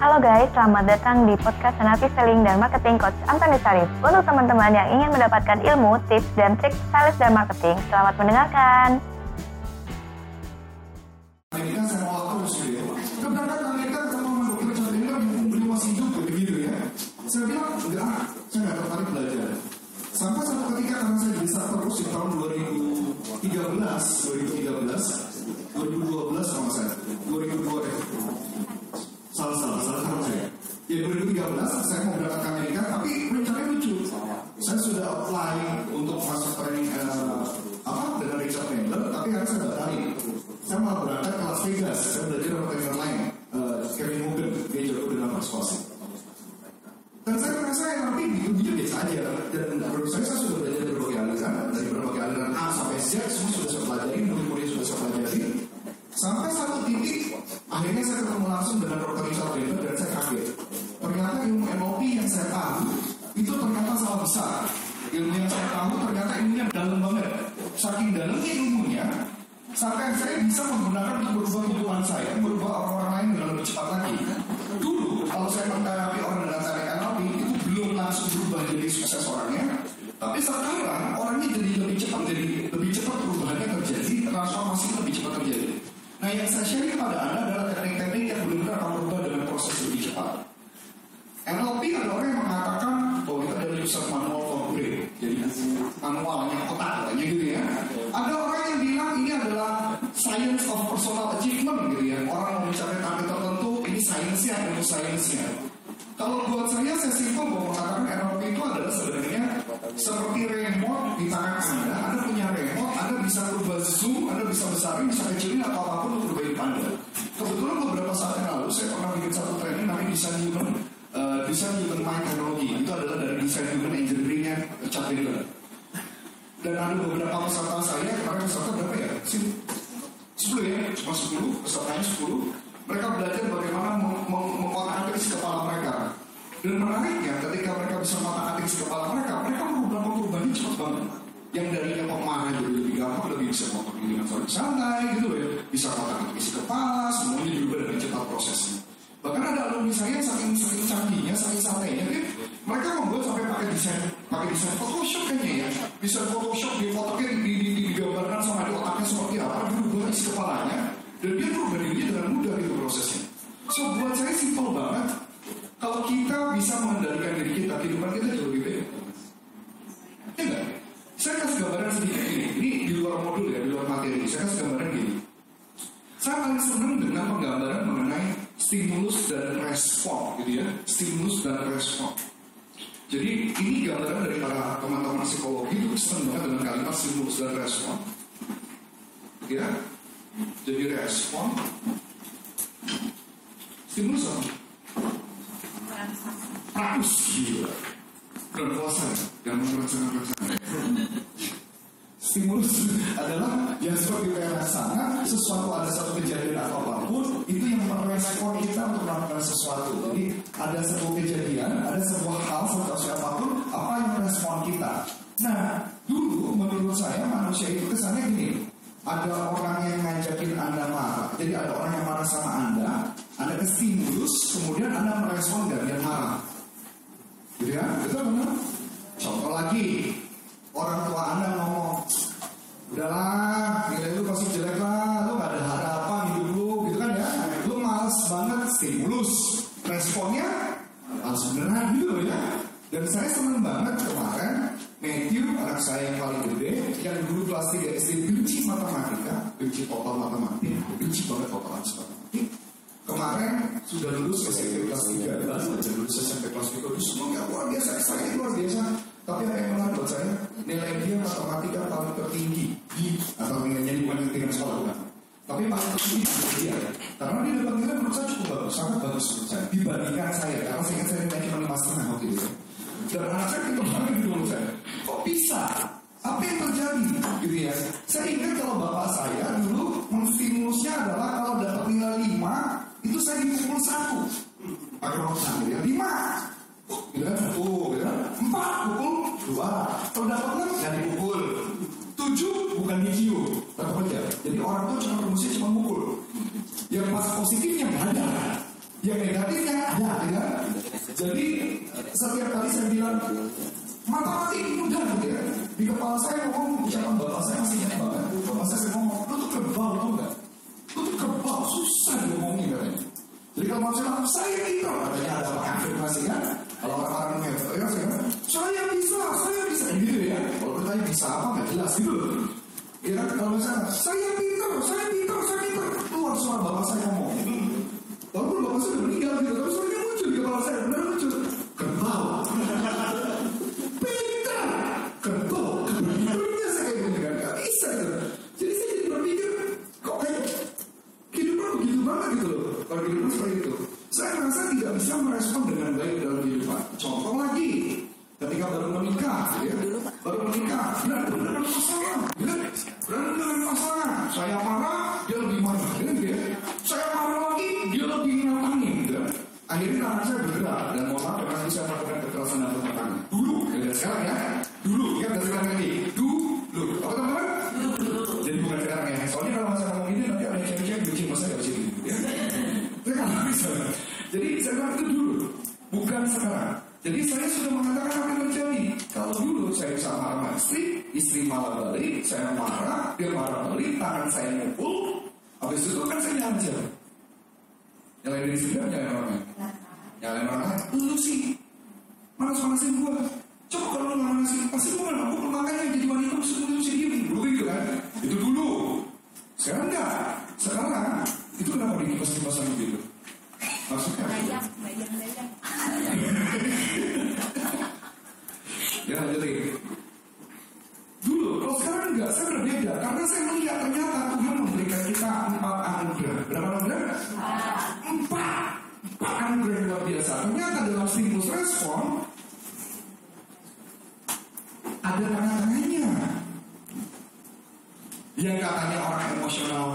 Halo guys, selamat datang di podcast Senapi Selling dan Marketing Coach Antoni Sarif. Untuk teman-teman yang ingin mendapatkan ilmu, tips, dan trik sales dan marketing, selamat mendengarkan. Amerika gitu ya. Keberangkat Amerika sama dokter Chandra yang beli masih hidup begitu ya. Saya bilang enggak, saya nggak tertarik belajar. Sampai satu ketika karena saya bisa terus di tahun 2013, 2013, 2012 sama saya, 2002 deh. Salah salah sama. Ya 2013 saya mau berangkat ke Amerika, tapi rencananya lucu. Saya sudah apply untuk masuk training eh, apa dengan Richard Mendler, tapi harus saya batalin. Saya malah berangkat ke Las Vegas. Saya belajar sama trainer lain, eh, Kevin Hogan, dia jago dengan persuasi. Dan saya merasa yang tapi gitu biasa aja. Dan menurut saya, saya sudah belajar berbagai aliran, dari berbagai aliran A sampai Z, semua sudah saya pelajari, murid-murid sudah saya pelajari. Sampai satu titik, akhirnya saya ketemu langsung dengan Dr. besar. Ilmu yang saya tahu ternyata ilmunya dalam banget. Saking dalamnya ilmunya, sampai saya bisa menggunakan untuk berubah kehidupan saya, merubah orang-orang lain dengan lebih cepat lagi. Dulu, kalau saya menghadapi orang dengan teknik NLP, itu belum langsung berubah jadi sukses orangnya. Tapi sekarang orangnya jadi lebih cepat, jadi lebih cepat perubahannya terjadi, transformasi lebih cepat terjadi. Nah yang saya share kepada Anda adalah teknik-teknik yang benar-benar akan berubah dengan proses lebih cepat. Manualnya otak katanya gitu ya. Ada orang yang bilang ini adalah science of personal achievement gitu ya. Orang mau mencapai target tertentu, ini sainsnya, ilmu sainsnya. Kalau buat saya, saya simpel bahwa mengatakan NLP itu adalah sebenarnya seperti remote di tangan Anda. Anda punya remote, Anda bisa berubah zoom, Anda bisa besarin, bisa kecilin atau apa pun untuk berbaik Anda. Kebetulan beberapa saat yang lalu saya pernah bikin satu training namanya Design Human uh, Design Human Mind Technology. Itu adalah dari Design Human Engineering-nya Chuck Taylor. Dan ada beberapa peserta saya, kemarin peserta berapa ya? 10 ya, cuma 10, pesertanya 10. Mereka belajar bagaimana meng- meng- mengotak-atik isi kepala mereka. Dan menariknya, ketika mereka bisa mengotak-atik isi kepala mereka, mereka merubah perubahannya cepat banget. Yang darinya pemarah jadi lebih gampang, lebih bisa ngotak dengan santai gitu ya. Bisa ngotak-atik isi kepala, semuanya juga lebih cepat prosesnya. Bahkan ada alumni saya yang saking saking canggihnya, saking santainya, dia, mereka membuat sampai pakai desain pakai desain Photoshop kayaknya ya. Bisa Photoshop di fotonya di, di, di, digambarkan sama di otaknya seperti apa, dirubah isi kepalanya, dan dia berubah dirinya dengan mudah gitu prosesnya. So buat saya simpel banget. Kalau kita bisa mengendalikan diri kita, kehidupan kita jauh lebih baik. Ya enggak? Saya kasih gambaran sedikit ini. Ini di luar modul ya, di luar materi. Saya kasih gambaran gini. Saya paling senang dengan penggambaran mengenai stimulus dan respon, gitu ya. Stimulus dan respon. Jadi ini gambaran dari para teman-teman psikologi itu senang banget dengan kalimat stimulus dan respon. Ya, jadi respon. Stimulus apa? Rakus gila. Dan puasa dan merasakan rasanya. Stimulus adalah yang seperti kita sesuatu ada satu kejadian atau apa pun itu yang merespon kita untuk melakukan sesuatu. Jadi ada sebuah kejadian, ada sebuah hal atau siapa pun apa yang merespon kita. Nah dulu menurut saya manusia itu kesannya gini. Ada orang yang ngajakin anda marah, jadi ada orang yang marah sama anda, anda ke stimulus, kemudian anda merespon dan dia marah. Gitu ya, betul benar. Contoh lagi, orang tua anda ngomong, udahlah, nilai lu pasti jelek lah, lu gak ada harapan hidup lu, gitu kan ya. Lu males banget stimulus. Responnya harus beneran gitu ya. Dan saya seneng banget kemarin Matthew, anak saya yang paling gede, yang dulu kelas 3 SD benci matematika, benci total matematika, benci banget total matematika. Kemarin sudah lulus SMP kelas 3 dan sudah lulus SMP kelas 3 itu semuanya luar biasa, saya luar biasa. Tapi apa yang menarik buat saya, nilai dia matematika paling tertinggi di atau nilainya di tingkat sekolah bukan. Tapi paling tertinggi di dia. Karena dia dapat nilai menurut saya cukup bagus, sangat bagus menurut saya dibandingkan saya. Karena saya ingat saya nilai cuma lima setengah waktu itu. Dan anak saya banget gitu menurut saya. Kok bisa? Apa yang terjadi? Gitu ya. Saya ingat kalau bapak saya dulu menstimulusnya adalah kalau dapat nilai 5 itu saya dipukul satu. Pakai rokok gitu ya. Lima. Gitu kan? Satu gitu kan? Empat pukul. Dua. Kalau dapat enam ya dipukul. Tujuh bukan dicium. Tetap aja jadi orang tuh cuma rumusnya cuma mukul. Yang pas positifnya ada. Yang negatifnya ada, ya kan? Jadi setiap kali saya bilang matematik mudah gitu ya. Di kepala saya ngomong ucapan bapak saya masih ingat banget. Bapak saya ngomong, lu tuh kerbau tau gak? Lu tuh kerbau susah diomongin katanya. Jadi kalau mau bilang saya pintar, katanya ada afirmasi kan? Kalau orang-orang yang ya saya bilang, saya bisa, saya bisa gitu ya. Kalau bertanya bisa apa nggak jelas gitu. Bisa. Jadi saya bilang itu dulu, bukan sekarang. Jadi saya sudah mengatakan apa yang terjadi. Kalau dulu saya bisa marah sama istri, istri marah balik, saya marah, dia marah balik, tangan saya ngumpul, habis itu kan saya nyajar. Yang lain dari sini apa nyalain orang lain? Nyalain orang lain, lu sih, manas-manasin gua. Coba kalau lu manasin, ada tengah-tengahnya. Yang katanya orang emosional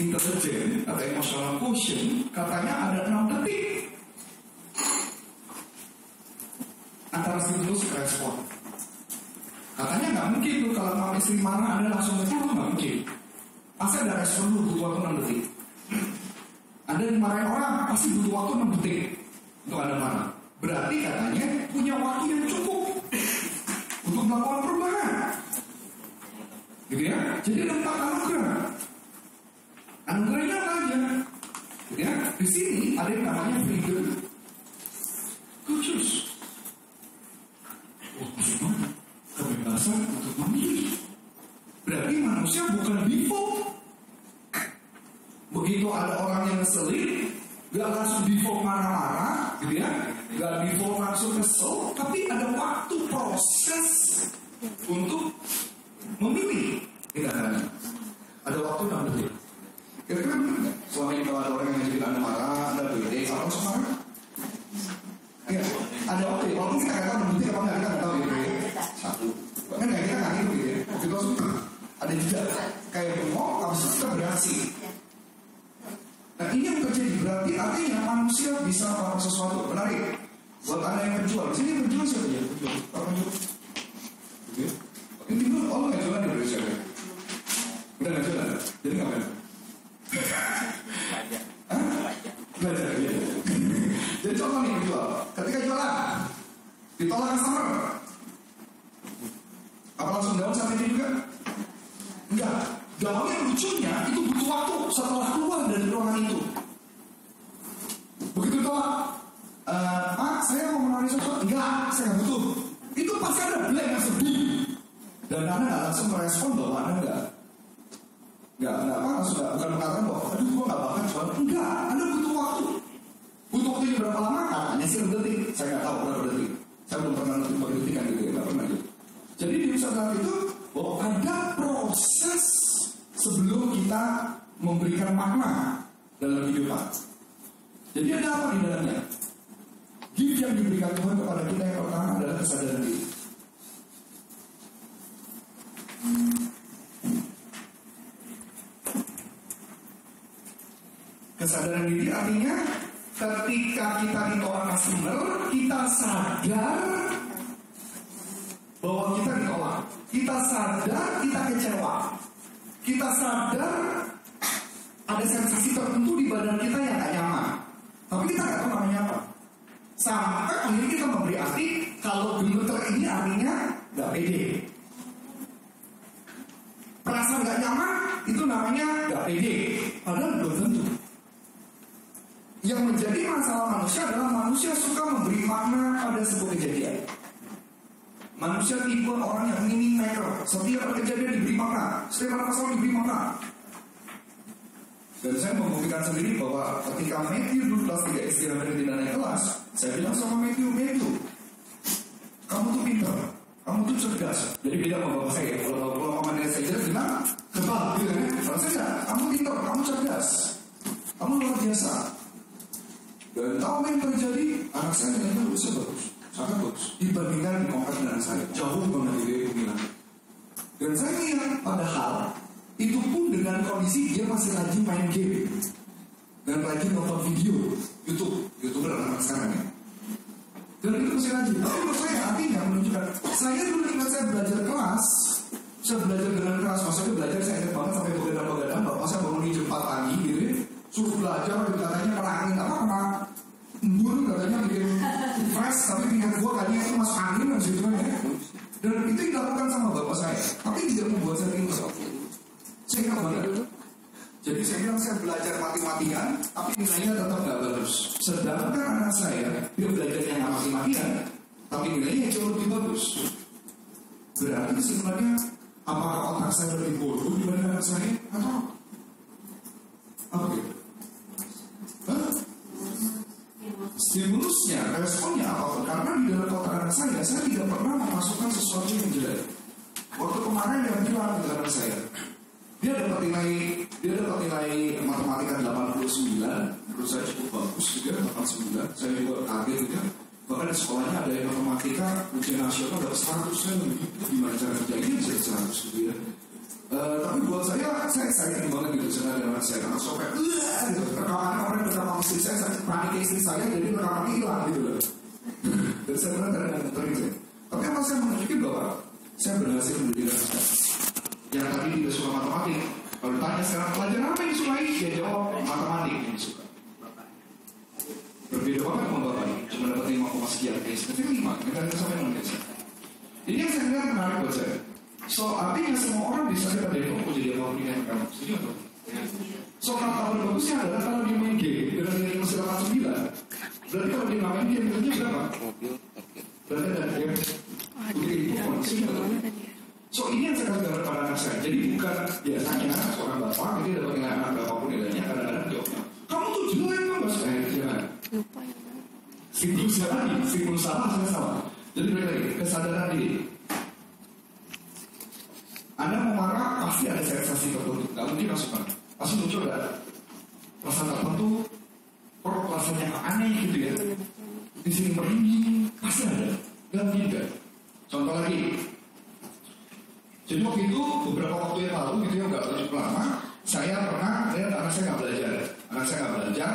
intelijen atau emosional quotient, katanya ada enam detik antara stimulus ke respon. Katanya nggak mungkin tuh kalau mau istri marah anda langsung ke nggak mungkin. Pasti ada respon dulu butuh waktu 6 detik. Anda dimarahin orang pasti butuh waktu 6 detik untuk anda marah. Berarti katanya punya waktu yang cukup melakukan perubahan. Gitu ya? Jadi ada empat anugerah. Anugerahnya apa aja? Gitu ya? Di sini ada yang namanya freedom. Memilih. Kita tanya, ada waktu enam detik. Kira-kira benar nggak? Selama ini kalau ada orang yang ngajakin anda marah, anda bete, kalau langsung marah? Ya, ada waktu. Walaupun kita nggak tahu enam detik apa nggak, kita nggak tahu gitu ya. Satu, kan nggak kita nggak gitu ya. Waktu itu langsung ada jeda kayak bengok, habis itu kita beraksi. Nah ini yang terjadi berarti artinya manusia bisa melakukan sesuatu menarik. Buat anda yang berjuang, sini yang berjuang siapa ya? Berjuang, apa berjuang? Gitu ya. Ini timbul, oh nggak jualan dari siapa? Udah nggak jualan, merespon bahwa Anda enggak. Enggak, enggak apa, enggak. Bukan mengatakan bahwa, aduh, gua nggak bakal jual. Enggak, Anda butuh waktu. Butuh waktunya berapa lama? Katanya sih detik. Saya nggak tahu berapa detik. Saya belum pernah detik kan gitu ya, nggak pernah gitu. Jadi di usaha itu bahwa ada proses sebelum kita memberikan makna dalam kehidupan. Jadi ada apa di dalamnya? Gift yang diberikan Tuhan kepada kita yang pertama adalah kesadaran diri. Kesadaran diri artinya ketika kita ditolak customer, kita sadar bahwa kita ditolak. Kita sadar kita kecewa. Kita sadar ada sensasi tertentu di badan kita yang gak nyaman. Tapi kita nggak tahu namanya apa. Sampai akhirnya kita memberi arti kalau gemeter ini artinya nggak pede. Nyaman itu namanya nggak pede. Padahal belum tentu. Yang menjadi masalah manusia adalah manusia suka memberi makna pada sebuah kejadian. Manusia tipe orang yang meaning maker. Setiap kejadian diberi makna. Setiap masalah diberi makna. Dan saya membuktikan sendiri bahwa ketika Matthew dulu kelas 3 SD dan tidak naik kelas, saya bilang sama Matthew, Matthew, kamu tuh pintar, kamu tuh cerdas. Jadi beda sama bapak saya. Kalau mama saya cerdas, bilang kebal gitu kan. Kalau saya enggak, kamu pintar, kamu cerdas, kamu luar biasa. Dan tahu apa yang terjadi? Anak saya ternyata lulusnya bagus, sangat bagus. Dibandingkan di kompet dengan saya, jauh banget dia bilang. Dan saya ingat padahal itu pun dengan kondisi dia masih rajin main game dan rajin nonton video YouTube, youtuber anak sekarang ya. Dan itu masih rajin. Tapi menurut saya artinya menunjukkan saya dulu ingat saya belajar kelas, saya belajar dengan keras, maksudnya belajar saya ingat banget Berarti sebenarnya apakah otak saya lebih bodoh dibanding anak saya? Atau apa gitu? Stimulusnya, responnya apa? Karena di dalam otak anak saya, saya tidak pernah memasukkan sesuatu yang jelek. Waktu kemarin yang bilang ke anak saya, dia dapat nilai dia dapat nilai matematika 89 menurut saya cukup bagus juga 89 saya juga kaget juga bahkan sekolahnya ada yang matematika ujian nasional dapat 100 saya lebih gimana cara kerjanya bisa 100 gitu ya Uh, tapi buat saya, saya excited banget gitu saya dengan saya karena sampai uh, gitu. rekaman orang bersama istri saya, saya panik istri saya jadi rekaman hilang gitu loh dan saya benar kadang muter gitu tapi apa saya menunjukin bahwa saya berhasil menjadi anak yang tadi tidak suka matematik. Kalau ditanya sekarang pelajaran apa yang disukai? Dia jawab matematik yang disuka. Berbeda banget sama bapak Cuma dapat lima koma sekian guys. Tapi lima, kita sampai guys. Ini yang saya lihat menarik buat saya. So artinya semua orang bisa kita develop jadi apa pilihan kamu. Setuju atau? So kata bagusnya adalah kalau dia main game dengan nilai masih 89 Berarti kalau dia main game nilainya berapa? Berarti ada game Begitu, So ini yang saya gambar pada anak saya. Jadi bukan biasanya seorang bapak ini dapat nilai anak berapapun nilainya kadang-kadang Stimulus tadi, stimulus salah saya salah. Jadi balik lagi kesadaran diri. Anda mau marah pasti ada sensasi tertentu, nggak mungkin masukkan. Pasti muncul ada perasaan tertentu, perasaan yang aneh gitu ya. Di sini merinding, pasti ada. Gak mungkin kan? Contoh lagi, jadi waktu itu beberapa waktu yang lalu gitu ya nggak cukup lama, saya pernah lihat anak saya nggak belajar, anak saya nggak belajar,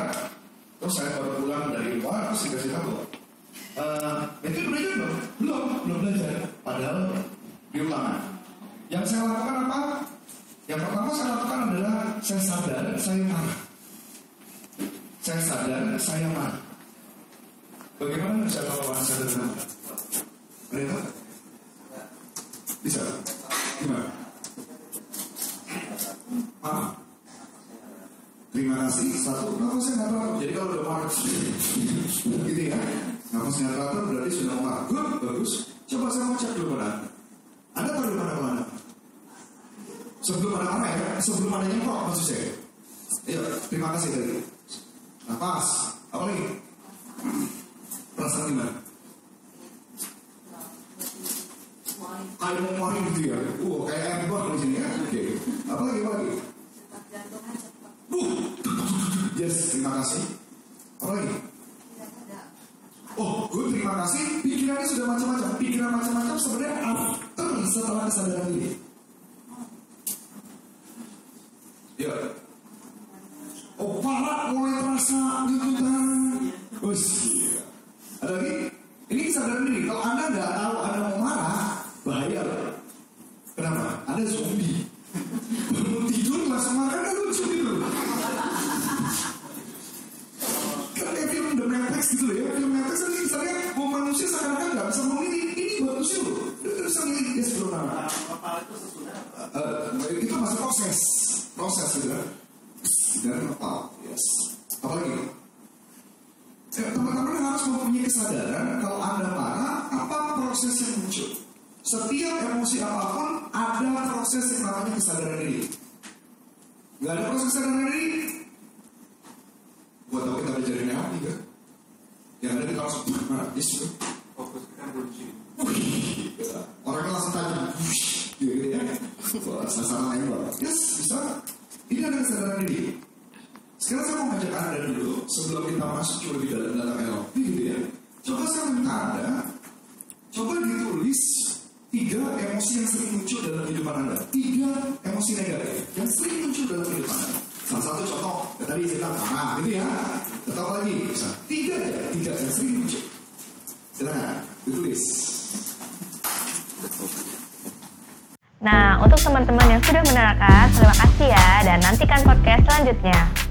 terus saya baru pulang dari luar terus dikasih tahu, uh, itu belajar belum? Belum, belum belajar. Padahal di ulangan. Yang saya lakukan apa? Yang pertama saya lakukan adalah saya sadar saya marah. Saya sadar saya marah. Bagaimana bisa tahu saya sadar marah? Bisa. Gimana? Maaf. Terima kasih. Satu, nafasnya nggak teratur. Jadi kalau udah marah, gitu ya. Nafasnya nggak teratur berarti sudah. Good, bagus. Coba saya mau cek dulu pada Anda. Tahu di mana mana? Sebelum ada marah ya, sebelum ada nyemprot maksud saya. Iya, terima kasih tadi. Nafas. Apa lagi? Perasaan gimana? kayak mau mari gitu ya. Uh, kayak airbag di sini ya. Oke. Apa lagi apa lagi? Uh, yes, terima kasih. Apa lagi? Oh, gue terima kasih. Pikirannya sudah macam-macam. Pikiran macam-macam sebenarnya after setelah kesadaran ini. Ya. Oh, parah mulai terasa nyututan. Oh, Ada kesadaran kalau anda marah, apa proses yang muncul? Setiap emosi apa pun ada proses yang namanya kesadaran diri. Gak ada proses kesadaran diri. Buat tahu kita belajar ini apa kan? Yang ada kita langsung marah, yes, fokus kita kunci Orang langsung tanya, gitu ya. Wah, sasaran. Yes, bisa. Ini ada kesadaran diri. Sekarang saya mau ngajak Anda dulu, sebelum kita masuk lebih dalam dalam NLP gitu ya. Coba minta Anda, coba ditulis tiga emosi yang sering muncul dalam kehidupan Anda. Tiga emosi negatif yang sering muncul dalam kehidupan Anda. Salah satu contoh, ya tadi bilang marah gitu ya. Tetap lagi, bisa. Tiga tiga yang sering muncul. Silakan, ditulis. Nah, untuk teman-teman yang sudah menerangkan, terima kasih ya dan nantikan podcast selanjutnya.